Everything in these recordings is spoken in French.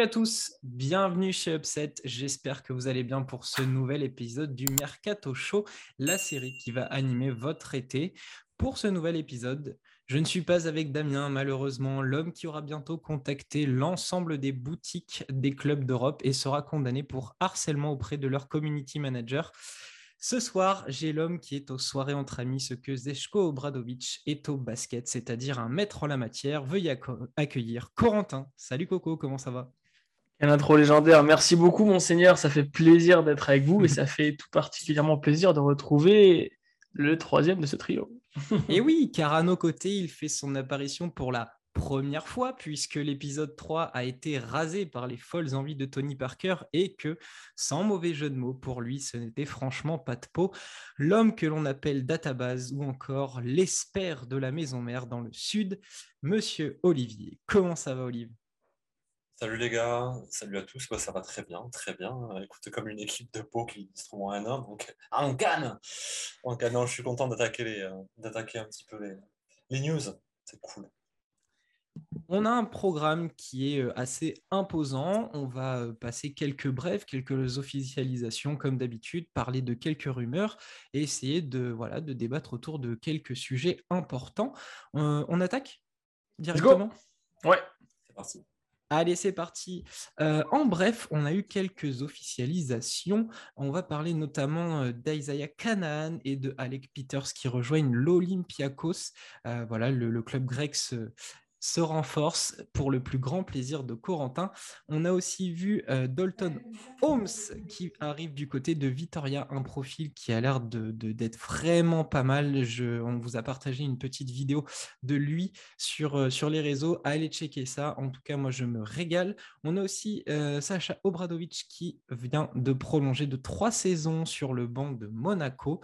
Salut à tous, bienvenue chez Upset. J'espère que vous allez bien pour ce nouvel épisode du Mercato Show, la série qui va animer votre été. Pour ce nouvel épisode, je ne suis pas avec Damien, malheureusement, l'homme qui aura bientôt contacté l'ensemble des boutiques des clubs d'Europe et sera condamné pour harcèlement auprès de leur community manager. Ce soir, j'ai l'homme qui est aux soirées entre amis, ce que Zeshko Obradovic est au basket, c'est-à-dire un maître en la matière. Veuillez accueillir Corentin. Salut Coco, comment ça va? Un intro légendaire. Merci beaucoup, monseigneur. Ça fait plaisir d'être avec vous et ça fait tout particulièrement plaisir de retrouver le troisième de ce trio. et oui, car à nos côtés, il fait son apparition pour la première fois puisque l'épisode 3 a été rasé par les folles envies de Tony Parker et que, sans mauvais jeu de mots, pour lui, ce n'était franchement pas de peau. L'homme que l'on appelle Database ou encore l'espère de la maison mère dans le sud, Monsieur Olivier. Comment ça va, Olivier Salut les gars, salut à tous, ça va très bien, très bien. Écoute, comme une équipe de peau qui se trouve en donc en canne En canne, je suis content d'attaquer, euh, d'attaquer un petit peu les, les news, c'est cool. On a un programme qui est euh, assez imposant. On va euh, passer quelques brèves, quelques officialisations comme d'habitude, parler de quelques rumeurs et essayer de, voilà, de débattre autour de quelques sujets importants. on attaque directement? Ouais. C'est parti. Allez, c'est parti. Euh, en bref, on a eu quelques officialisations. On va parler notamment euh, d'Isaiah Canaan et de Alec Peters qui rejoignent l'Olympiakos. Euh, voilà, le, club grec se renforce pour le plus grand plaisir de Corentin. On a aussi vu euh, Dalton Holmes qui arrive du côté de Vitoria, un profil qui a l'air d'être de, vraiment pas mal. On vous a partagé une petite vidéo de lui sur, euh, sur les réseaux. Allez checker ça. En tout cas, moi, je me régale. On a aussi euh, Sacha Obradovic qui vient de prolonger de trois saisons sur le banc de Monaco.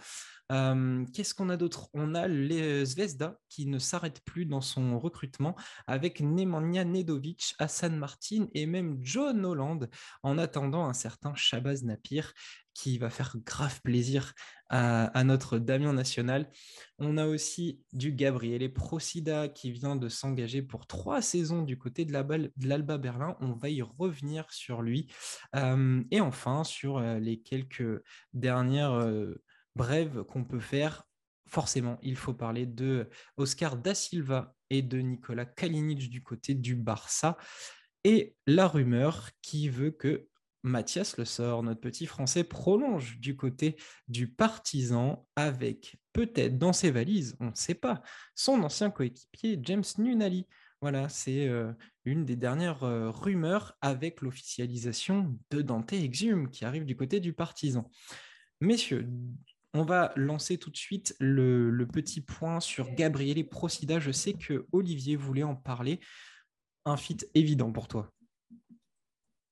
Qu'est-ce qu'on a d'autre? On a les Zvezda qui ne s'arrête plus dans son recrutement avec Nemanja Nedovic, Hassan Martin et même John Holland en attendant un certain Shabazz Napir qui va faire grave plaisir à, notre Damien National. On a aussi du Gabriele Procida qui vient de s'engager pour trois saisons du côté de l'Alba Berlin. On va y revenir sur lui. et enfin, sur euh, les quelques dernières euh, brèves qu'on peut faire, forcément, il faut parler de Oscar Da Silva et de Nicolas Kalinic du côté du Barça. Et la rumeur qui veut que Mathias Le Sort, notre petit Français, prolonge du côté du partisan avec peut-être dans ses valises, on ne sait pas, son ancien coéquipier James Nunali. Voilà, c'est euh, une des dernières euh, rumeurs avec l'officialisation de Dante Exum qui arrive du côté du partisan. Messieurs, on va lancer tout de suite le, petit point sur Gabriele Procida. Je sais que Olivier voulait en parler. Un fit évident pour toi.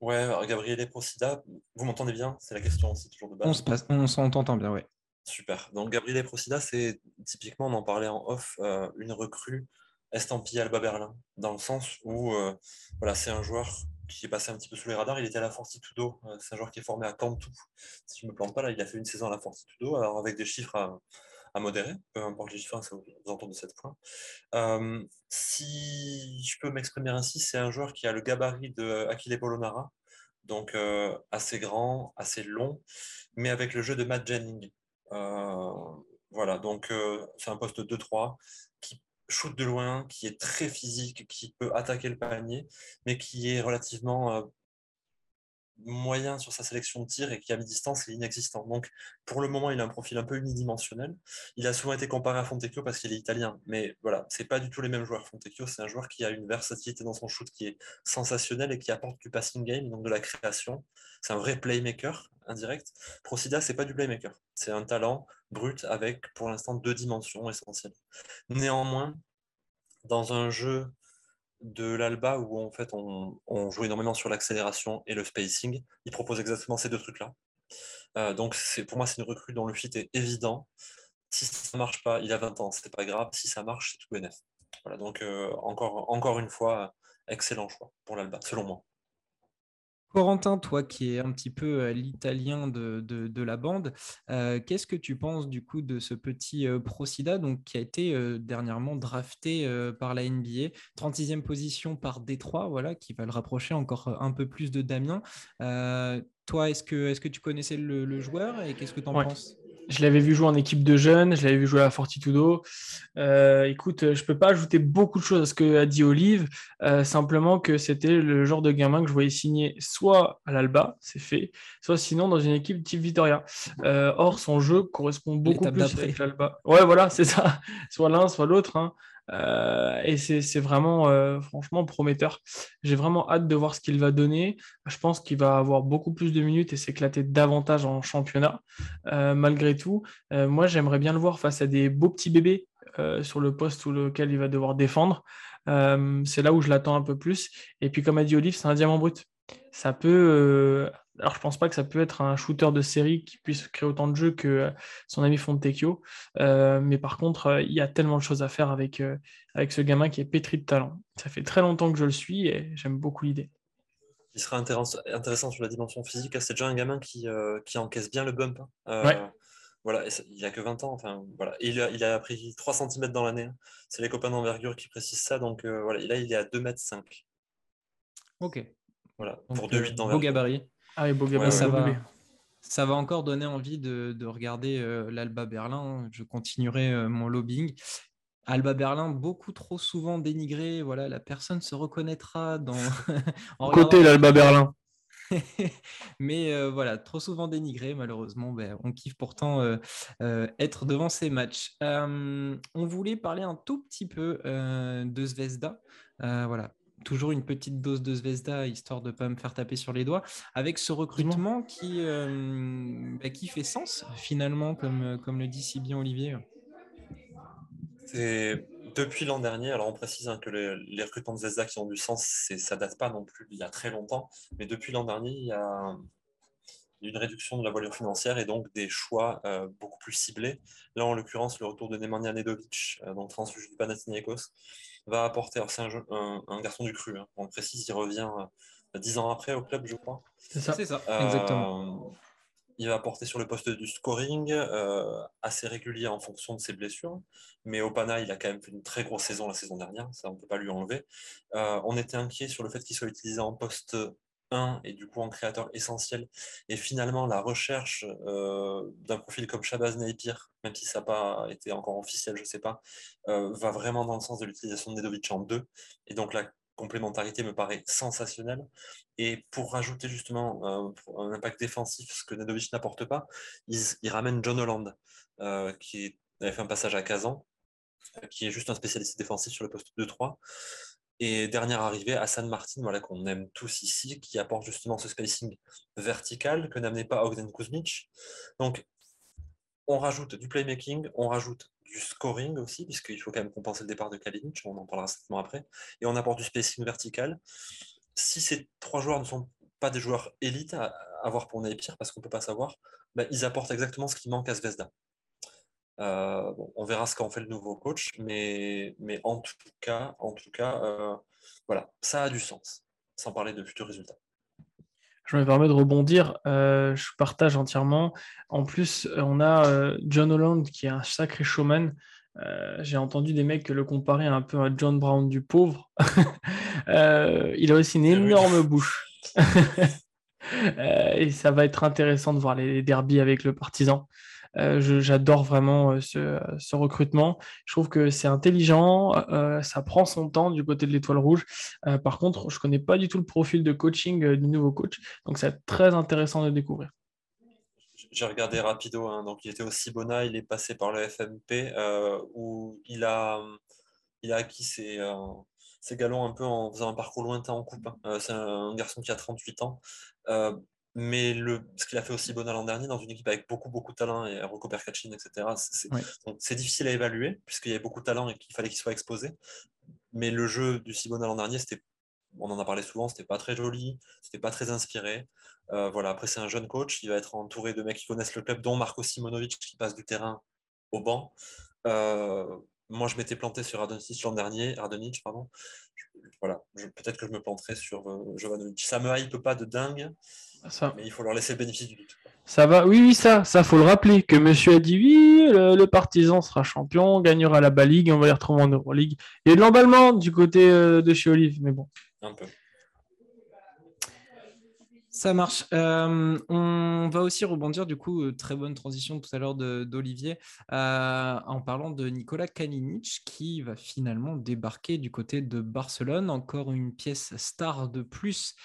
Ouais, alors Gabriele Procida, vous m'entendez bien? C'est la question aussi toujours de base. On s'entend bien, ouais. Super. Donc Gabriele Procida, c'est typiquement, on en parlait en off, euh, une recrue estampillée Alba Berlin, dans le sens où euh, voilà, c'est un joueur qui est passé un petit peu sous les radars. Il était à la Fortitudo. Euh, c'est un joueur qui est formé à Cantou. Si je ne me plante pas, là, il a fait une saison à la Fortitudo, alors avec des chiffres à, à modérer, peu importe les chiffres, ça vous entendez de cette fois. Euh, si je peux m'exprimer ainsi, c'est un joueur qui a le gabarit de Achille Polonara, donc euh, assez grand, assez long, mais avec le jeu de Matt Jennings. voilà, donc c'est un poste 2-3 qui shoot de loin, qui est très physique, qui peut attaquer le panier, mais qui est relativement euh, moyen sur sa sélection de tir et qui à mi-distance est inexistant. Donc pour le moment, il a un profil un peu unidimensionnel. Il a souvent été comparé à Fontecchio parce qu'il est italien, mais voilà, c'est pas du tout les mêmes joueurs. Fontecchio, c'est un joueur qui a une versatilité dans son shoot qui est sensationnelle et qui apporte du passing game, donc de la création. C'est un vrai playmaker indirect. Procida, c'est pas du playmaker, c'est un talent brut avec pour l'instant deux dimensions essentielles. Néanmoins, dans un jeu de l'Alba où en fait on, joue énormément sur l'accélération et le spacing. Il propose exactement ces deux trucs-là. Euh, donc pour moi c'est une recrue dont le fit est évident. Si ça marche pas, il a 20 ans, c'est pas grave. Si ça marche, c'est tout bénef. Voilà, donc euh, encore une fois, excellent choix pour l'Alba, selon moi. Corentin, toi qui es un petit peu euh, l'italien de, la bande, euh, qu'est-ce que tu penses du coup de ce petit euh, Procida donc, qui a été dernièrement drafté par la NBA, 36e position par Détroit, voilà, qui va le rapprocher encore un peu plus de Damien. toi, est-ce que, est que tu connaissais le, joueur et qu'est-ce que tu en penses? Je l'avais vu jouer en équipe de jeunes, je l'avais vu jouer à Fortitudo. Euh, écoute, je ne peux pas ajouter beaucoup de choses à ce que a dit Olive, euh, simplement que c'était le genre de gamin que je voyais signer soit à l'Alba, c'est fait, soit sinon dans une équipe type Vitoria. Euh, or, son jeu correspond beaucoup plus à l'Alba. Ouais, voilà, c'est ça. Soit l'un, soit l'autre. Hein. Euh, et c'est vraiment, euh, franchement, prometteur. J'ai vraiment hâte de voir ce qu'il va donner. Je pense qu'il va avoir beaucoup plus de minutes et s'éclater davantage en championnat. Euh, malgré tout, moi, j'aimerais bien le voir face à des beaux petits bébés sur le poste sous lequel il va devoir défendre. c'est là où je l'attends un peu plus. Et puis, comme a dit Olive, c'est un diamant brut. Ça peut alors, je pense pas que ça peut être un shooter de série qui puisse créer autant de jeux que euh, son ami Fontecchio. Euh, mais par contre, euh, il y a tellement de choses à faire avec, avec ce gamin qui est pétri de talent. Ça fait très longtemps que je le suis et j'aime beaucoup l'idée. Il sera intéressant, sur la dimension physique. C'est déjà un gamin qui, qui encaisse bien le bump. Hein. Voilà, il a que 20 ans. Enfin, voilà. il, a, il a pris 3 cm dans l'année. Hein. C'est les copains d'envergure qui précisent ça. Donc voilà, là, il est à 2 m 5. Ok. Voilà, pour 2,8 d'envergure. Beau gabarit. Ah, ça, va, ça va encore donner envie de, regarder euh, l'Alba Berlin. Je continuerai euh, mon lobbying. Alba Berlin, beaucoup trop souvent dénigré. Voilà, la personne se reconnaîtra dans. Côté l'Alba Berlin. Mais euh, voilà, trop souvent dénigré, malheureusement. Ben, on kiffe pourtant être devant ces matchs. on voulait parler un tout petit peu de Zvezda. voilà, toujours une petite dose de Zvezda, histoire de ne pas me faire taper sur les doigts, avec ce recrutement qui, euh, bah, qui fait sens, finalement, comme, comme le dit si bien Olivier. C'est depuis l'an dernier, alors on précise hein, que les, recrutements de Zvezda qui ont du sens, ça date pas non plus il y a très longtemps, mais depuis l'an dernier, il y a une réduction de la voilure financière et donc des choix euh, beaucoup plus ciblés. Là, en l'occurrence, le retour de Nemanja Nedovic, euh, donc transfuge du Panathinaikos, va apporter. c'est un, garçon du cru, hein. on précise, il revient euh, dix ans après au club, je crois. C'est ça, c'est ça, exactement. Il va apporter sur le poste du scoring, assez régulier en fonction de ses blessures. Mais au Pana, il a quand même fait une très grosse saison la saison dernière, ça on ne peut pas lui enlever. on était inquiet sur le fait qu'il soit utilisé en poste et du coup en créateur essentiel. Et finalement, la recherche euh, d'un profil comme Shabazz Napier, même si ça n'a pas été encore officiel, je ne sais pas, euh, va vraiment dans le sens de l'utilisation de Nedovic en deux. Et donc la complémentarité me paraît sensationnelle. Et pour rajouter justement euh, un impact défensif, ce que Nedovic n'apporte pas, il, ramène John Holland, qui avait fait un passage à Kazan, qui est juste un spécialiste défensif sur le poste 2-3. Et dernière arrivée, Hassan Martin, voilà, qu'on aime tous ici, qui apporte justement ce spacing vertical que n'amenait pas Ogden Kuzmic. Donc, on rajoute du playmaking, on rajoute du scoring aussi, puisqu'il faut quand même compenser le départ de Kalinic, on en parlera certainement après, et on apporte du spacing vertical. Si ces trois joueurs ne sont pas des joueurs élites à, avoir pour Napier, parce qu'on ne peut pas savoir, ben, ils apportent exactement ce qui manque à Zvezda. Euh, on verra ce qu'en fait le nouveau coach, mais, mais en tout cas, en tout cas euh, voilà, ça a du sens, sans parler de futurs résultats. Je me permets de rebondir, euh, je partage entièrement. En plus, on a John Holland qui est un sacré showman. J'ai entendu des mecs le comparer un peu à John Brown du pauvre. il a aussi une énorme bouche. et ça va être intéressant de voir les derbies avec le partisan. Euh, j'adore vraiment euh, ce, recrutement. Je trouve que c'est intelligent, euh, ça prend son temps du côté de l'étoile rouge. par contre, je ne connais pas du tout le profil de coaching du nouveau coach, donc c'est très intéressant de découvrir. J'ai regardé rapido, hein. donc il était au Cibona, il est passé par le FMP où il a, acquis ses, ses, galons un peu en faisant un parcours lointain en coupe. Hein. c'est un garçon qui a 38 ans. Mais le, ce qu'il a fait aussi bon l'an dernier dans une équipe avec beaucoup, beaucoup de talent et Rocco Percachin, etc., c'est difficile à évaluer puisqu'il y avait beaucoup de talent et qu'il fallait qu'il soit exposé. Mais le jeu du Sibona l'an dernier, c'était, on en a parlé souvent, c'était pas très joli, c'était pas très inspiré. Euh, voilà, après, c'est un jeune coach, il va être entouré de mecs qui connaissent le club, dont Marco Simonovic qui passe du terrain au banc. Euh, moi, je m'étais planté sur Ardonic l'an dernier, Ardonic, pardon. voilà, peut-être que je me planterai sur euh, Jovanovic. Ça me hype pas de dingue, ça. mais il faut leur laisser le bénéfice du doute. Ça va, oui, oui, ça, ça faut le rappeler que monsieur a dit oui, le, partisan sera champion, gagnera la Baligue, on va les retrouver en Euroleague. Il y a de l'emballement du côté euh, de chez Olive, mais bon. Un peu. Ça marche. Euh, on va aussi rebondir, du coup, euh, très bonne transition tout à l'heure d'Olivier, euh, en parlant de Nicolas Kalinic, qui va finalement débarquer du côté de Barcelone. Encore une pièce star de plus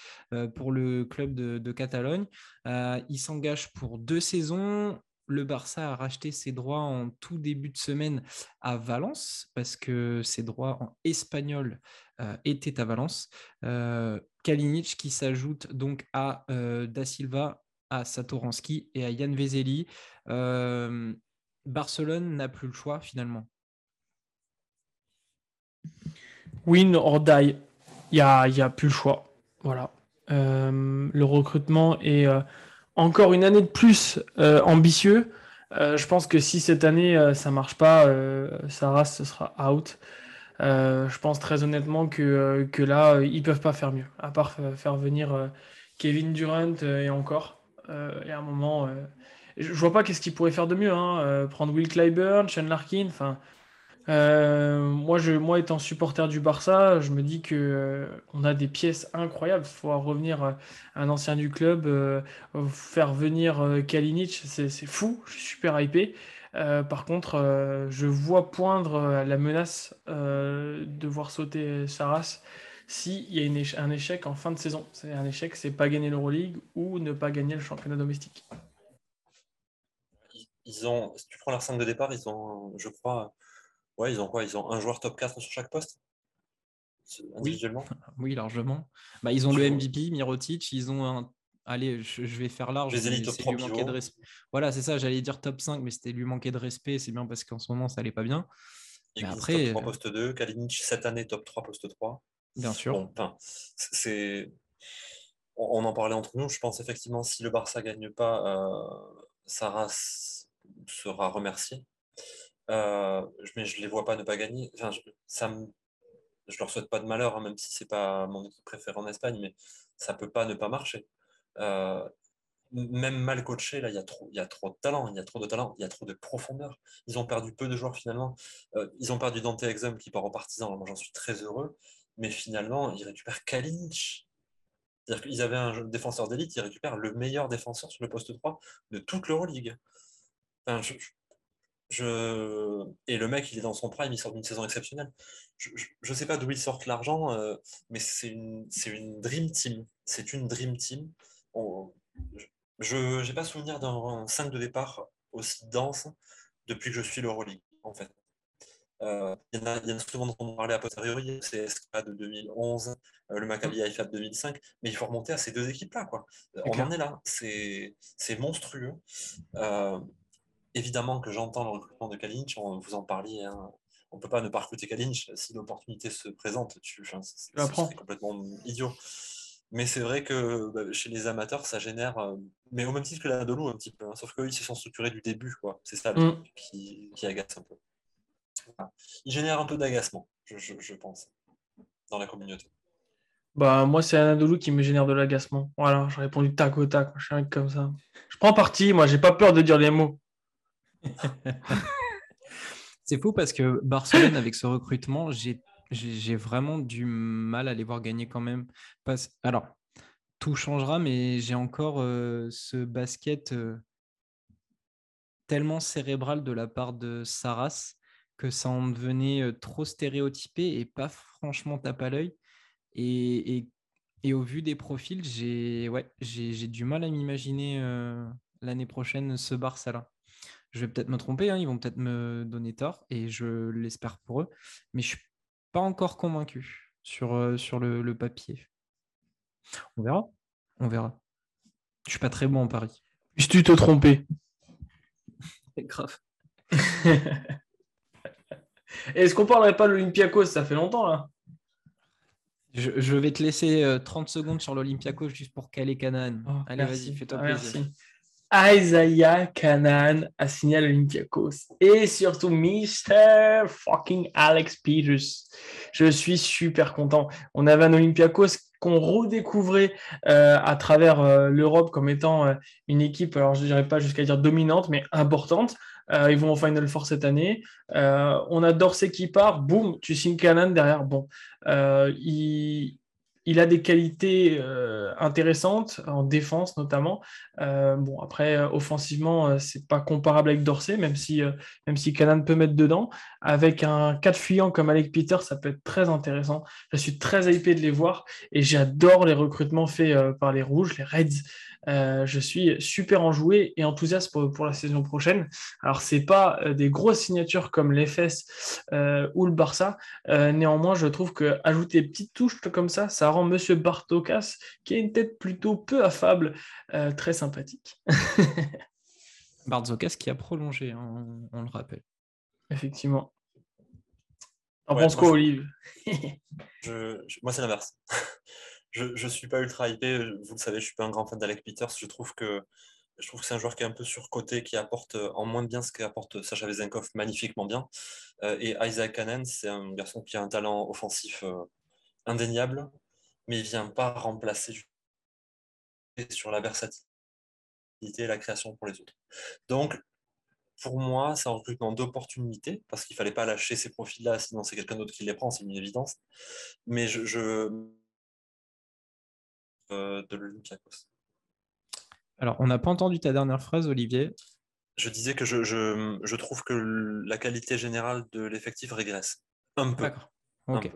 pour le club de Catalogne. il s'engage pour deux saisons le Barça a racheté ses droits en tout début de semaine à Valence, parce que ses droits en espagnol euh, étaient à Valence. Euh, Kalinic qui s'ajoute donc à euh, Da Silva, à Satoransky et à Yann Vezeli. Barcelone n'a plus le choix finalement. Win or die. Il n'y a, y a plus le choix. Voilà. le recrutement est encore une année de plus ambitieux. Je pense que si cette année ça ça marche pas, Sarah ce sera out. Je pense très honnêtement que, que là ils peuvent pas faire mieux, à part faire venir Kevin Durant et encore. et à un moment, je, vois pas qu'est-ce qu'ils pourraient faire de mieux. Hein. prendre Will Clyburn, Sean Larkin, enfin euh, moi, je, moi, étant supporter du Barça, je me dis que euh, on a des pièces incroyables. Il faut revenir euh, un ancien du club, faire venir Kalinic, c'est fou. Je suis super hypé. par contre, je vois poindre la menace de voir sauter Saras s'il y a un échec en fin de saison. C'est un échec, c'est pas gagner l'Euroleague ou ne pas gagner le championnat domestique. Ils ont, si tu prends leur 5 de départ, ils ont, je crois, Ouais, ils ont quoi? Ils ont un joueur top 4 sur chaque poste? Individuellement? Oui, largement. Bah, ils ont le MVP, Mirotic, ils ont un. Allez, je, vais faire large. Les élites top de respect. Voilà, c'est ça, j'allais dire top 5, mais c'était lui manquer de respect. C'est bien parce qu'en ce moment, ça allait pas bien. Et après, top 3 poste 2, Kalinic cette année top 3 poste 3. Bien sûr. c'est on en parlait entre nous. Je pense effectivement si le Barça gagne pas, euh, Sarah sera remercié. Euh, mais je ne les vois pas ne pas gagner. Je, ça je leur souhaite pas de malheur, hein, même si c'est pas mon équipe préférée en Espagne, mais ça peut pas ne pas marcher. Euh, même mal coaché, là, il y, a trop, il y a trop de talent, il y a trop de talent, il y a trop de profondeur. Ils ont perdu peu de joueurs finalement. Euh, ils ont perdu Dante Exum qui part au partisan, moi j'en suis très heureux, mais finalement, ils récupèrent Kalinic. C'est-à-dire avaient un défenseur d'élite, ils récupèrent le meilleur défenseur sur le poste 3 de toute l'Euroleague. Enfin, je... Et le mec, il est dans son prime, il sort d'une saison exceptionnelle. Je ne sais pas d'où il sort l'argent, euh, mais c'est une, une dream team. C'est une dream team. je n'ai pas souvenir d'un 5 de départ aussi dense depuis que je suis l'Euroleague, en fait. Euh, il, y en a, il y en a souvent dont on parlait à posteriori, c'est SK de 2011, euh, le Maccabi Haifa de 2005, mais il faut remonter à ces deux équipes-là. Quoi. On en est là, c'est monstrueux évidemment que j'entends le recrutement de Kalinic, on vous en parliez. Hein. On ne peut pas ne pas recruter Kalinic. Si l'opportunité se présente, tu, c'est complètement idiot. Mais c'est vrai que bah, chez les amateurs, ça génère, euh, mais au même titre que la un petit peu, hein. sauf qu'ils se sont structurés du début, quoi. C'est ça mm. qui, agace un peu. Il génère un peu d'agacement, je, pense, dans la communauté. Bah, moi, c'est Anadolu qui me génère de l'agacement. Voilà, j'ai répondu tac au tac. Je suis un mec comme ça. Je prends parti, moi, j'ai pas peur de dire les mots. c'est fou parce que Barcelone, avec ce recrutement, j'ai vraiment du mal à les voir gagner quand même. Alors, tout changera, mais j'ai encore euh, ce basket euh, tellement cérébral de la part de Saras que ça en devenait euh, trop stéréotypé et pas franchement tape à l'œil. Et, au vu des profils, j'ai du mal à m'imaginer l'année prochaine ce Barça-là. Je vais peut-être me tromper, hein, ils vont peut-être me donner tort, et je l'espère pour eux, mais je ne suis pas encore convaincu sur, euh, sur le, papier. On verra. On verra. Je suis pas très bon en Paris. Si tu te trompais. C'est grave. Est-ce qu'on parlerait pas de l'Olympiakos? Ça fait longtemps là. Je, vais te laisser 30 euh, secondes sur l'Olympiakos juste pour caler Canaan. Oh, Allez, vas-y, fais-toi ah, plaisir. Isaiah Canan a signé à l'Olympiakos et surtout Mr. fucking Alex Peters. Je suis super content. On avait un Olympiakos qu'on redécouvrait euh, à travers euh, l'Europe comme étant euh, une équipe, alors je ne dirais pas jusqu'à dire dominante, mais importante. ils vont au Final Four cette année. on a Dorsey qui part, boum, tu signes Canan derrière. Bon, il, il a des qualités euh, intéressantes en défense notamment. Euh, bon après euh, offensivement c'est pas comparable avec Dorsey même si si Canan peut mettre dedans. Avec un cas de fuyant comme Alec Peter ça peut être très intéressant. Je suis très hypé de les voir et j'adore les recrutements faits par les Rouges, les Reds. Euh, je suis super enjoué et enthousiaste pour, la saison prochaine. Alors, c'est pas euh, des grosses signatures comme l'EFS euh, ou le Barça. néanmoins, je trouve que ajouter des petites touches comme ça, ça rend Monsieur Bartokas, qui a une tête plutôt peu affable, très sympathique. Bartokas qui a prolongé, hein, on, le rappelle. Effectivement. En pense quoi, Olive? Moi, c'est l'inverse je ne suis pas ultra hypé. Vous le savez, je ne suis pas un grand fan d'Alec Peters. Je trouve que je trouve que c'est un joueur qui est un peu surcoté, qui apporte euh, en moins bien ce qu'apporte Sacha Vezenkov magnifiquement bien. Euh, et Isaac Cannon, c'est un garçon qui a un talent offensif euh, indéniable, mais il ne vient pas remplacer sur la versatilité et la création pour les autres. Donc, pour moi, c'est un recrutement d'opportunité, parce qu'il ne fallait pas lâcher ces profils-là, sinon c'est quelqu'un d'autre qui les prend, c'est une évidence. Mais je de l'Olympiakos. Alors, on n'a pas entendu ta dernière phrase, Olivier. Je disais que je, trouve que la qualité générale de l'effectif régresse. Un peu. D'accord. Ok.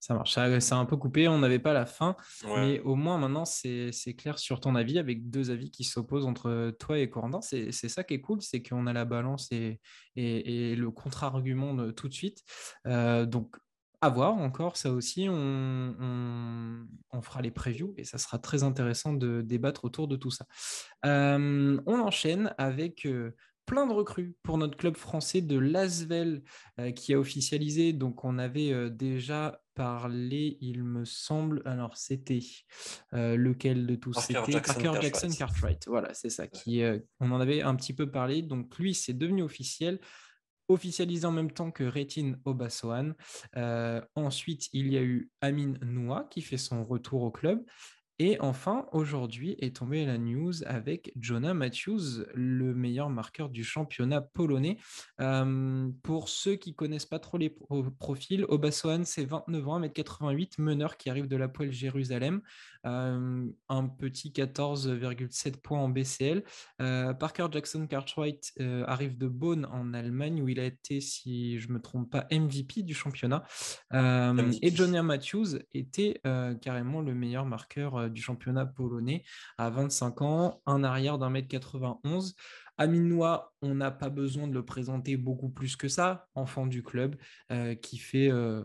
Ça marche. Ça, a un peu coupé. On n'avait pas la fin. Mais au moins, maintenant, c'est clair sur ton avis, avec deux avis qui s'opposent entre toi et Corentin. C'est ça qui est cool, c'est qu'on a la balance et, et, le contre-argument tout de suite. Euh, donc, à voir encore, ça aussi, on, fera les previews et ça sera très intéressant de débattre autour de tout ça. Euh, on enchaîne avec euh, plein de recrues pour notre club français de Lasvel euh, qui a officialisé. Donc, on avait déjà parlé, il me semble. Alors, c'était lequel de tous C'était Parker Jackson Cartwright. Voilà, c'est ça. Qui, on en avait un petit peu parlé. Donc, lui, c'est devenu officiel officialisé en même temps que Retin Obasoan. Euh, ensuite, il y a eu Amin Noua qui fait son retour au club. Et enfin, aujourd'hui est tombée la news avec Jonah Matthews, le meilleur marqueur du championnat polonais. Euh, pour ceux qui connaissent pas trop les profils, Obasoan, c'est 29 ans, 1m88, meneur qui arrive de la poêle Jérusalem, euh, un petit 14,7 points en BCL. Euh, Parker Jackson Cartwright arrive de Bonn en Allemagne, où il a été, si je me trompe pas, MVP du championnat. et Jonah Matthews était carrément le meilleur marqueur du championnat polonais à 25 ans, un arrière d'un mètre 91. Aminois, on n'a pas besoin de le présenter beaucoup plus que ça, enfant du club euh, qui fait euh,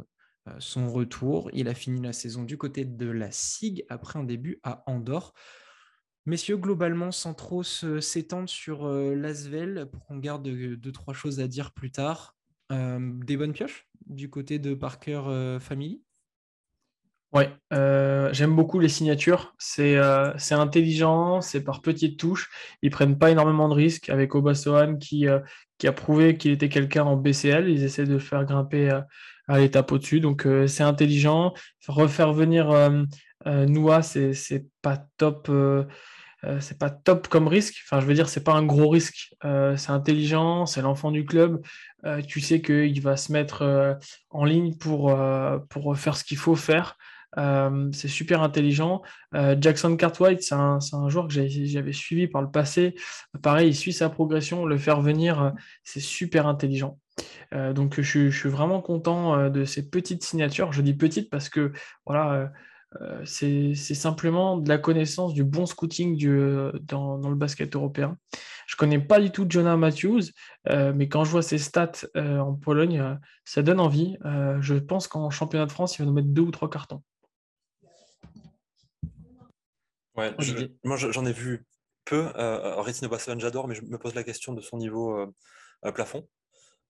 euh, son retour. Il a fini la saison du côté de la SIG après un début à Andorre. Messieurs, globalement, sans trop s'étendre sur l'Asvel, pour qu'on garde deux, trois choses à dire plus tard, des bonnes pioches du côté de Parker Family? Ouais, euh, j'aime beaucoup les signatures. C'est euh, intelligent, c'est par petites touches. Ils prennent pas énormément de risques avec Obasohan qui, euh, qui a prouvé qu'il était quelqu'un en BCL. Ils essaient de le faire grimper à l'étape au-dessus. Donc c'est intelligent. Refaire venir Noah, c'est pas top. c'est pas top comme risque. Enfin, je veux dire, c'est pas un gros risque. c'est intelligent, c'est l'enfant du club. tu sais qu'il va se mettre en ligne pour, pour faire ce qu'il faut faire. Euh, c'est super intelligent. Euh, Jackson Cartwright, c'est un, joueur que j'avais suivi par le passé. Pareil, il suit sa progression. Le faire venir, euh, c'est super intelligent. donc, je, suis vraiment content de ces petites signatures. Je dis petites parce que voilà, c'est simplement de la connaissance du bon scouting dans, le basket européen. Je connais pas du tout Jonah Matthews, mais quand je vois ses stats en Pologne, ça donne envie. je pense qu'en championnat de France, il va nous mettre deux ou trois cartons. Ouais, moi j'en ai vu peu. Euh, Retino j'adore, mais je me pose la question de son niveau euh, euh, plafond.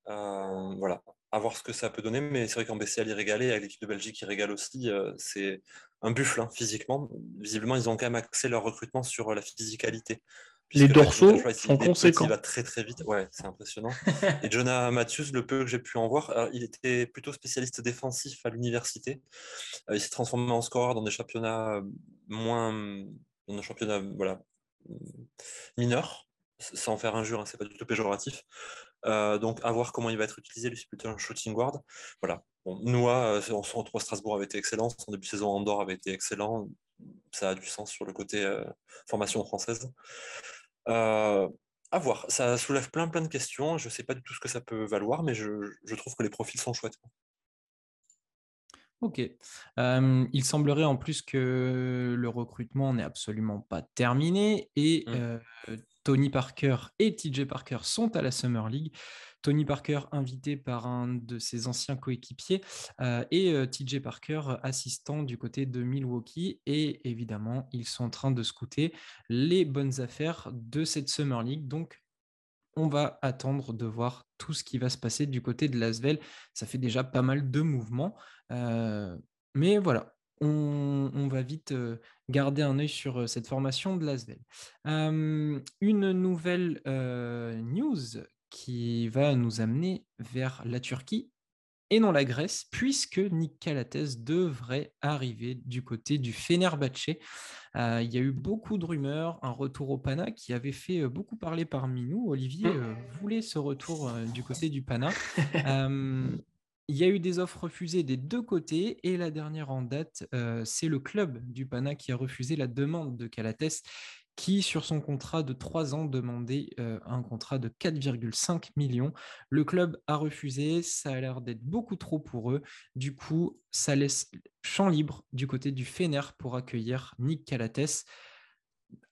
Euh, voilà, à voir ce que ça peut donner. Mais c'est vrai qu'en BCL, il régalait, avec l'équipe de Belgique, il régale aussi. c'est un buffle hein, physiquement. Visiblement, ils ont quand même axé leur recrutement sur la physicalité. Les dorsaux sont conséquents. Il va très très vite, ouais, c'est impressionnant. et Jonah Matthews, le peu que j'ai pu en voir, il était plutôt spécialiste défensif à l'université. il s'est transformé en scoreur dans des championnats moins, dans des championnats voilà mineurs, sans faire injure, hein, c'est pas du tout péjoratif. donc à voir comment il va être utilisé, lui c'est plutôt un shooting guard. Voilà. Bon, Noah, en 3 Strasbourg avait été excellent, son début de saison en Andorre avait été excellent. Ça a du sens sur le côté formation française. Euh, à voir, ça soulève plein plein de questions. Je ne sais pas du tout ce que ça peut valoir, mais je, trouve que les profils sont chouettes. Ok. il semblerait en plus que le recrutement n'est absolument pas terminé et mmh. Tony Parker et TJ Parker sont à la Summer League. Tony Parker invité par un de ses anciens coéquipiers euh, et euh, TJ Parker assistant du côté de Milwaukee. Et évidemment, ils sont en train de scouter les bonnes affaires de cette Summer League. Donc, on va attendre de voir tout ce qui va se passer du côté de Lasvel. Ça fait déjà pas mal de mouvements. Euh, mais voilà, on, va vite garder un œil sur cette formation de Lasvel. une nouvelle news qui va nous amener vers la Turquie et non la Grèce, puisque Nick Calates devrait arriver du côté du Fenerbahçe. Euh, il y a eu beaucoup de rumeurs, un retour au Pana qui avait fait euh, beaucoup parler parmi nous. Olivier euh, voulait ce retour du côté du Pana? il y a eu des offres refusées des deux côtés et la dernière en date, c'est le club du Pana qui a refusé la demande de Calates qui, sur son contrat de 3 ans, demandait euh, un contrat de 4,5 millions. Le club a refusé, ça a l'air d'être beaucoup trop pour eux. Du coup, ça laisse champ libre du côté du Fener pour accueillir Nick Calates.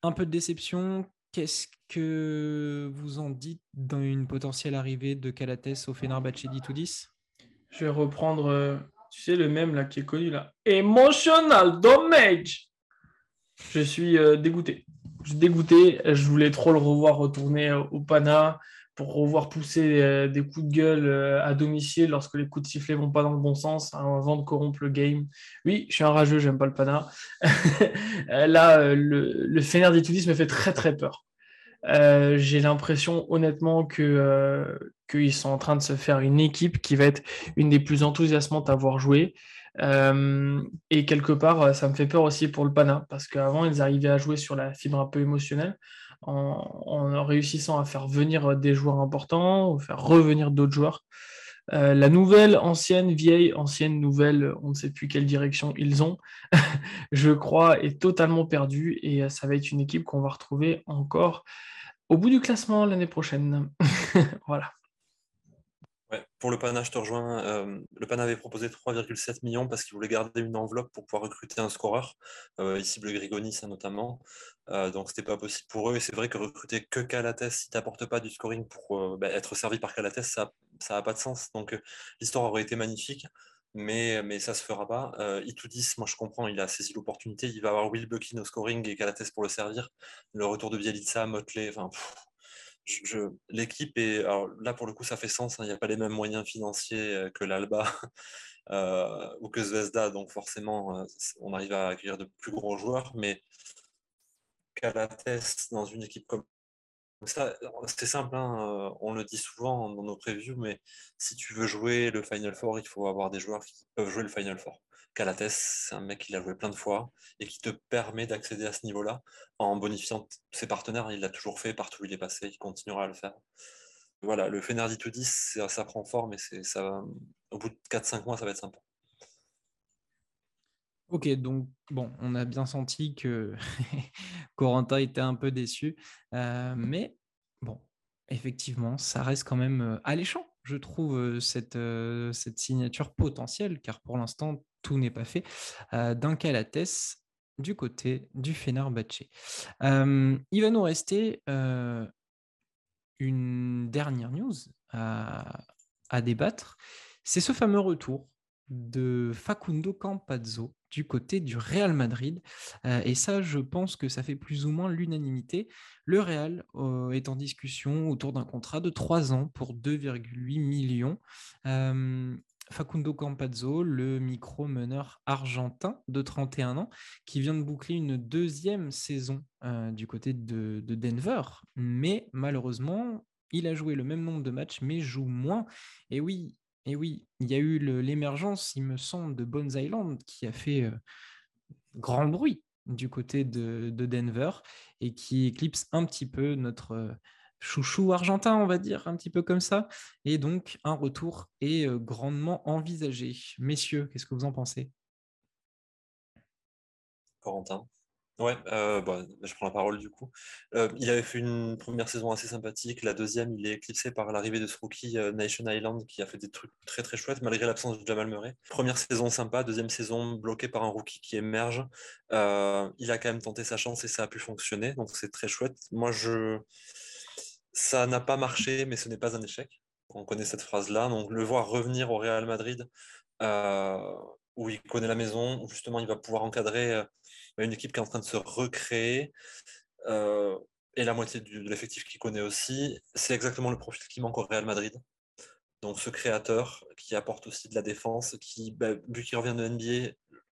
Un peu de déception. Qu'est-ce que vous en dites dans une potentielle arrivée de Calates au Fenerbahce 10 Je vais reprendre, euh, tu sais, le même là qui est connu là. Emotional damage. Je suis euh, dégoûté je suis dégoûté. Je voulais trop le revoir retourner euh, au Pana pour revoir pousser euh, des coups de gueule euh, à domicile lorsque les coups de sifflet vont pas dans le bon sens, hein, avant de corrompre le game. Oui, je suis un rageux, j'aime pas le Pana. Là, le, le Fener me fait très très peur. J'ai l'impression honnêtement que qu'ils sont en train de se faire une équipe qui va être une des plus enthousiasmantes à voir jouer. Euh, et quelque part, euh, ça me fait peur aussi pour le Pana, parce qu'avant, ils arrivaient à jouer sur la fibre un peu émotionnelle, en, réussissant à faire venir des joueurs importants, faire revenir d'autres joueurs. Euh, la nouvelle, ancienne, vieille, ancienne, nouvelle, on ne sait plus quelle direction ils ont, je crois, est totalement perdue et ça va être une équipe qu'on va retrouver encore au bout du classement l'année prochaine. voilà pour le PANA, je te rejoins. Euh, le PANA avait proposé 3,7 millions parce qu'il voulait garder une enveloppe pour pouvoir recruter un scoreur. Euh, il cible Grigonis notamment. Euh, donc, c'était pas possible pour eux. Et c'est vrai que recruter que Calates, si tu n'apportes pas du scoring pour euh, bah, être servi par Calates, ça n'a pas de sens. Donc, l'histoire aurait été magnifique. Mais, ça se fera pas. Euh, Itoudis, moi je comprends, il a saisi l'opportunité. Il va avoir Will Buckin au scoring et Calates pour le servir. Le retour de Bielitsa, Motley, enfin, l'équipe est. Alors là, pour le coup, ça fait sens. Hein, il n'y a pas les mêmes moyens financiers euh, que l'Alba euh, ou que Zvezda. Donc, forcément, euh, on arrive à accueillir de plus gros joueurs. Mais Calates dans une équipe comme ça, c'est simple. Hein, on le dit souvent dans nos previews. Mais si tu veux jouer le Final Four, il faut avoir des joueurs qui peuvent jouer le Final Four. Calates, c'est un mec qui l'a joué plein de fois et qui te permet d'accéder à ce niveau-là en bonifiant ses partenaires. Il l'a toujours fait partout où il est passé, il continuera à le faire. Voilà, le Fenerdi 10, ça prend forme et ça, au bout de 4-5 mois, ça va être sympa. Ok, donc bon, on a bien senti que Corentin était un peu déçu, euh, mais bon, effectivement, ça reste quand même euh, alléchant, je trouve, euh, cette, cette signature potentielle, car pour l'instant, tout n'est pas fait, euh, d'un Calates du côté du Fenerbahçe. Euh, il va nous rester euh, une dernière news à, débattre. C'est ce fameux retour de Facundo Campazzo du côté du Real Madrid. et ça, je pense que ça fait plus ou moins l'unanimité. Le Real est en discussion autour d'un contrat de 3 ans pour 2,8 millions. Facundo Campazzo, le micro-meneur argentin de 31 ans, qui vient de boucler une deuxième saison euh, du côté de, Denver. Mais malheureusement, il a joué le même nombre de matchs, mais joue moins. Et oui, et oui, il y a eu l'émergence, il me semble, de Bones Island qui a fait euh, grand bruit du côté de, Denver et qui éclipse un petit peu notre euh, chouchou argentin, on va dire, un petit peu comme ça. Et donc, un retour est euh, grandement envisagé. Messieurs, qu'est-ce que vous en pensez? Corentin Ouais, euh, bah, je prends la parole du coup. Euh, il avait fait une première saison assez sympathique. La deuxième, il est éclicé par l'arrivée de ce rookie Nation Island qui a fait des trucs très très chouettes malgré l'absence de Jamal Murray. Première saison sympa, deuxième saison bloquée par un rookie qui émerge. il a quand même tenté sa chance et ça a pu fonctionner, donc c'est très chouette. Moi, je ça n'a pas marché, mais ce n'est pas un échec. On connaît cette phrase-là. Donc, le voir revenir au Real Madrid, euh, où il connaît la maison, où justement il va pouvoir encadrer euh, une équipe qui est en train de se recréer, euh, et la moitié de l'effectif qu'il connaît aussi, c'est exactement le profil qui manque au Real Madrid. Donc, ce créateur qui apporte aussi de la défense, qui, bah, vu qu'il revient de NBA,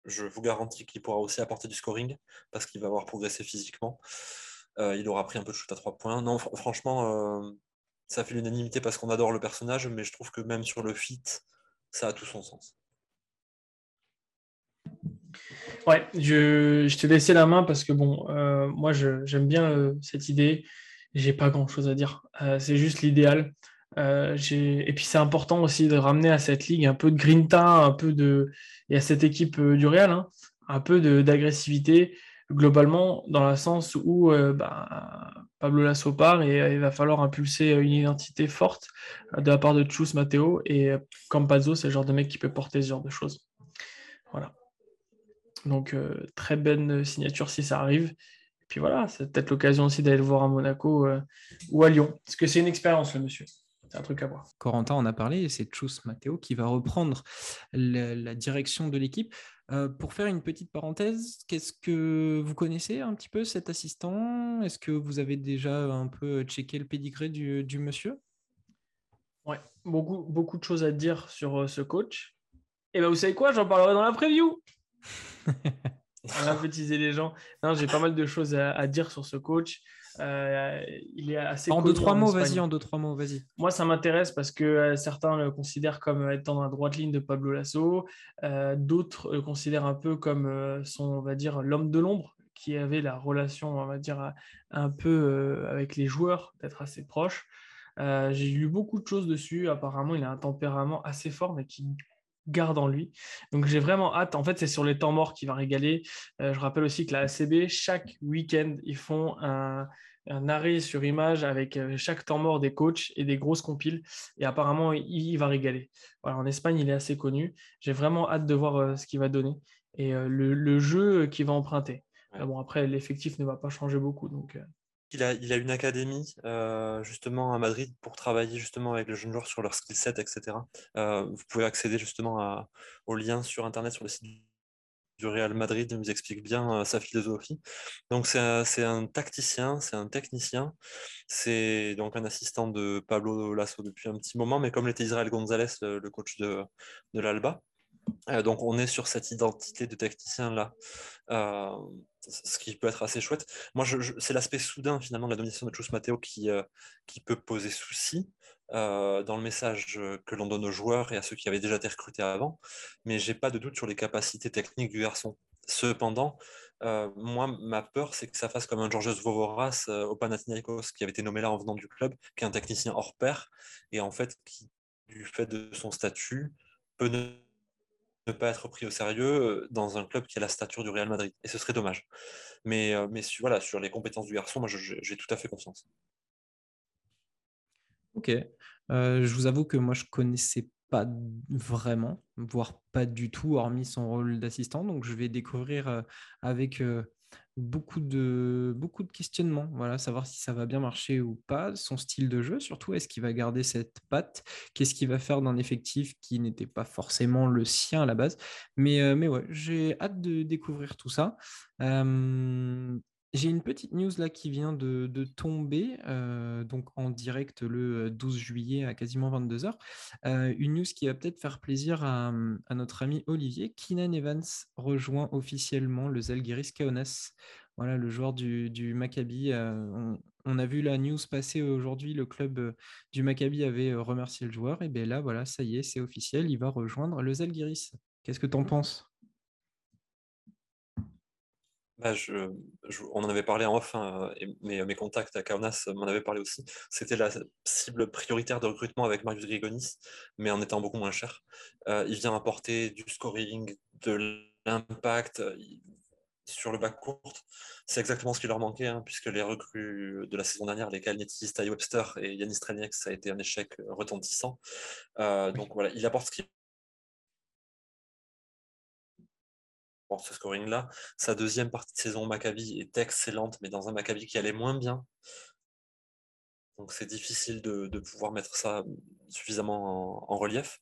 je vous garantis qu'il pourra aussi apporter du scoring parce qu'il va avoir progressé physiquement. Euh, il aura pris un peu de shoot à trois points. Non, franchement, euh, ça fait l'unanimité parce qu'on adore le personnage, mais je trouve que même sur le fit, ça a tout son sens. Ouais, je, je te laissais la main parce que bon, euh, moi j'aime bien cette idée. J'ai pas grand chose à dire. c'est juste l'idéal. et puis c'est important aussi de ramener à cette ligue un peu de grinta, un peu de et à cette équipe du Real, hein, un peu d'agressivité globalement, dans le sens où euh, bah, Pablo Lasso part et euh, il va falloir impulser une identité forte euh, de la part de Chus Matteo et Campazzo, c'est le genre de mec qui peut porter ce genre de choses. Voilà. Donc, très bonne signature si ça arrive. Puis voilà, c'est peut-être l'occasion aussi d'aller le voir à Monaco ou à Lyon. Parce que c'est une expérience, le monsieur. C'est un truc à voir. Corentin en a parlé, c'est Chus Matteo qui va reprendre la direction de l'équipe. Euh, pour faire une petite parenthèse, qu'est-ce que vous connaissez un petit peu cet assistant? Est-ce que vous avez déjà un peu checké le pédigré du, monsieur? Ouais, beaucoup, beaucoup de choses à dire sur euh, ce coach. Et ben vous savez quoi? J'en parlerai dans la preview. On teaser les gens. Non, j'ai pas mal de choses à dire sur ce coach. Euh, il est assez en deux trois mots, vas-y. En deux trois mots, vas-y. Moi, ça m'intéresse parce que euh, certains le considèrent comme étant dans la droite ligne de Pablo Lasso, euh, d'autres le considèrent un peu comme son, on va dire, l'homme de l'ombre qui avait la relation, on va dire, un peu avec les joueurs, d'être assez proche. J'ai lu beaucoup de choses dessus. Apparemment, il a un tempérament assez fort, mais qui garde en lui. Donc j'ai vraiment hâte. En fait, c'est sur les temps morts qui va régaler. je rappelle aussi que la ACB, chaque week-end, ils font un, un arrêt sur image avec euh, chaque temps mort des coachs et des grosses compiles. Et apparemment, il, va régaler. Voilà, en Espagne, il est assez connu. J'ai vraiment hâte de voir euh, ce qu'il va donner et euh, le, jeu qu'il va emprunter. Bon, après, l'effectif ne va pas changer beaucoup. Donc, il a, il une académie justement à Madrid pour travailler justement avec les jeunes joueurs sur leur skill set, etc. vous pouvez accéder justement à, aux liens sur Internet sur le site du Real Madrid nous explique bien euh, sa philosophie. Donc c'est un, tacticien, c'est un technicien, c'est donc un assistant de Pablo Lasso depuis un petit moment, mais comme l'était Israël González, le, coach de l'Alba. Euh, donc on est sur cette identité de technicien là, euh, ce qui peut être assez chouette. Moi, c'est l'aspect soudain finalement de la domination de Chus Matteo qui, qui peut poser souci. Euh, dans le message que l'on donne aux joueurs et à ceux qui avaient déjà été recrutés avant, mais j'ai pas de doute sur les capacités techniques du garçon. Cependant, euh, moi, ma peur, c'est que ça fasse comme un Georges Vovoras euh, au Panathinaikos qui avait été nommé là en venant du club, qui est un technicien hors pair, et en fait, qui, du fait de son statut, peut ne, pas être pris au sérieux dans un club qui a la stature du Real Madrid. Et ce serait dommage. Mais, mais voilà, sur les compétences du garçon, moi, j'ai tout à fait confiance. Ok. Euh, je vous avoue que moi, je connaissais pas vraiment, voire pas du tout, hormis son rôle d'assistant. Donc, je vais découvrir euh, avec euh, beaucoup, de, beaucoup de questionnements. Voilà, savoir si ça va bien marcher ou pas, son style de jeu, surtout, est-ce qu'il va garder cette patte? Qu'est-ce qu'il va faire d'un effectif qui n'était pas forcément le sien à la base? Mais, mais ouais, j'ai hâte de découvrir tout ça. J'ai une petite news là qui vient de, tomber, euh, donc en direct le 12 juillet à quasiment 22h. Euh, une news qui va peut-être faire plaisir à, notre ami Olivier. Keenan Evans rejoint officiellement le Zalgiris Kaunas. Voilà, le joueur du, Maccabi. Euh, on, a vu la news passer aujourd'hui. Le club du Maccabi avait remercié le joueur. Et bien là, voilà, ça y est, c'est officiel. Il va rejoindre le Zalgiris. Qu'est-ce que tu en penses? Bah, on en avait parlé en off, hein, et mes, contacts à Kaunas m'en avaient parlé aussi. C'était la cible prioritaire de recrutement avec Marius Grigonis, mais en étant beaucoup moins cher. Euh, il vient apporter du scoring, de l'impact sur le bac court. C'est exactement ce qui leur manquait, hein, puisque les recrues de la saison dernière, les Kalnetis, Ty Webster et Yanis Treniak, ça a été un échec retentissant. Euh, donc voilà, il apporte ce qu'il ce scoring-là. Sa deuxième partie de saison Maccabi est excellente, mais dans un Maccabi qui allait moins bien. Donc c'est difficile de, pouvoir mettre ça suffisamment en, relief.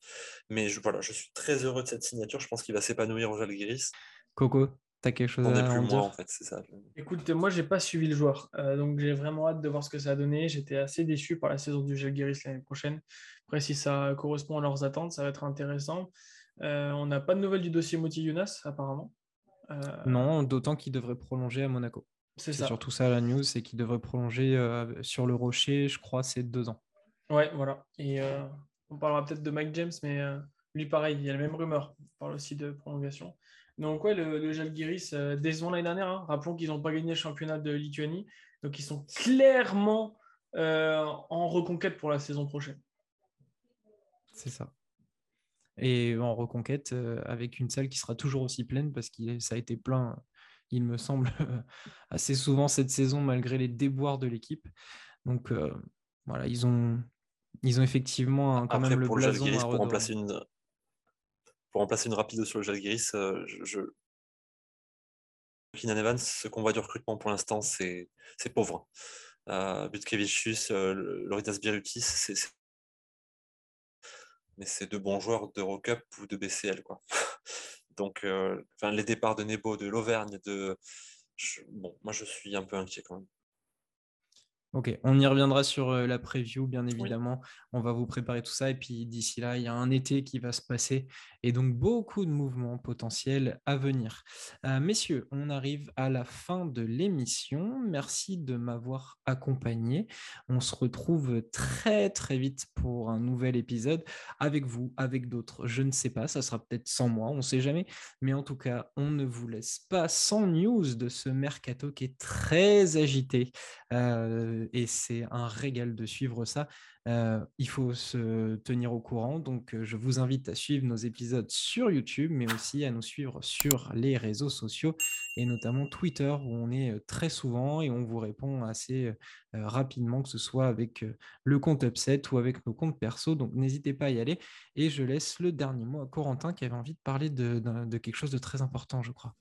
Mais je, voilà, je suis très heureux de cette signature. Je pense qu'il va s'épanouir au Jalgiris. Coco, tu as quelque chose à plus dire? en fait, c'est ça. Écoute, moi, j'ai pas suivi le joueur. Euh, donc j'ai vraiment hâte de voir ce que ça a donné. J'étais assez déçu par la saison du Jalgiris l'année prochaine. Après, si ça correspond à leurs attentes, ça va être intéressant. Euh, on n'a pas de nouvelles du dossier Moti Younas, apparemment. Euh, non, d'autant qu'il devrait prolonger à Monaco. C'est surtout ça la news, c'est qu'il devrait prolonger euh, sur le Rocher, je crois, c'est deux ans. Ouais, voilà. Et euh, on parlera peut-être de Mike James, mais lui, pareil, il y a la même rumeur. On parle aussi de prolongation. Donc, ouais, le, le Jalgiris, décevant l'année dernière. Hein. Rappelons qu'ils n'ont pas gagné le championnat de Lituanie. Donc, ils sont clairement en reconquête pour la saison prochaine. C'est ça et en reconquête euh, avec une salle qui sera toujours aussi pleine parce que ça a été plein, il me semble, assez souvent cette saison malgré les déboires de l'équipe. Donc euh, voilà, ils ont, ils ont effectivement quand même le pour blason le pour remplacer une pour remplacer une rapide sur le Jalgiris, euh, je, je... Evans, ce qu'on voit du recrutement pour l'instant, c'est pauvre. Euh, Butkevicius, Loritas Birutis, c'est mais c'est de bons joueurs d'Eurocup ou de BCL. Quoi. Donc, euh, les départs de Nebo, de l'Auvergne, de... bon, moi je suis un peu inquiet quand même. Ok, on y reviendra sur euh, la preview, bien évidemment. On va vous préparer tout ça. Et puis d'ici là, il y a un été qui va se passer et donc beaucoup de mouvements potentiels à venir. Euh, messieurs, on arrive à la fin de l'émission. Merci de m'avoir accompagné. On se retrouve très très vite pour un nouvel épisode avec vous, avec d'autres. Je ne sais pas, ça sera peut-être sans moi, on ne sait jamais. Mais en tout cas, on ne vous laisse pas sans news de ce mercato qui est très agité. Euh, et c'est un régal de suivre ça. Euh, il faut se tenir au courant, donc euh, je vous invite à suivre nos épisodes sur YouTube, mais aussi à nous suivre sur les réseaux sociaux et notamment Twitter où on est euh, très souvent et on vous répond assez rapidement, que ce soit avec le compte Upset ou avec nos comptes perso. Donc n'hésitez pas à y aller. Et je laisse le dernier mot à Corentin qui avait envie de parler de quelque chose de très important, je crois.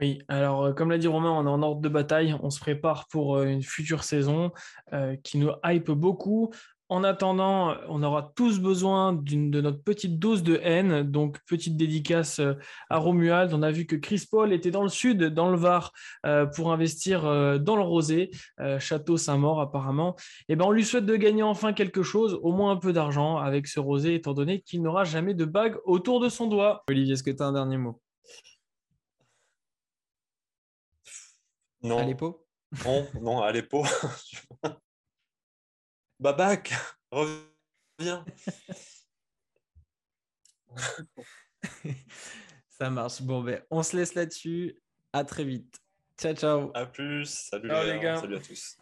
Oui, alors euh, comme l'a dit Romain, on est en ordre de bataille, on se prépare pour euh, une future saison euh, qui nous hype beaucoup. En attendant, on aura tous besoin de notre petite dose de haine, donc petite dédicace à Romuald. On a vu que Chris Paul était dans le sud, dans le Var, pour investir dans le rosé, Château Saint-Maur apparemment. Et eh ben, on lui souhaite de gagner enfin quelque chose, au moins un peu d'argent avec ce rosé, étant donné qu'il n'aura jamais de bague autour de son doigt. Olivier, est-ce que tu as un dernier mot? Non. Aleppo Non, non, Aleppo. Babac, reviens. Ça marche. Bon, ben, on se laisse là-dessus. À très vite. Ciao, ciao. À plus. Salut les gars. Salut à tous.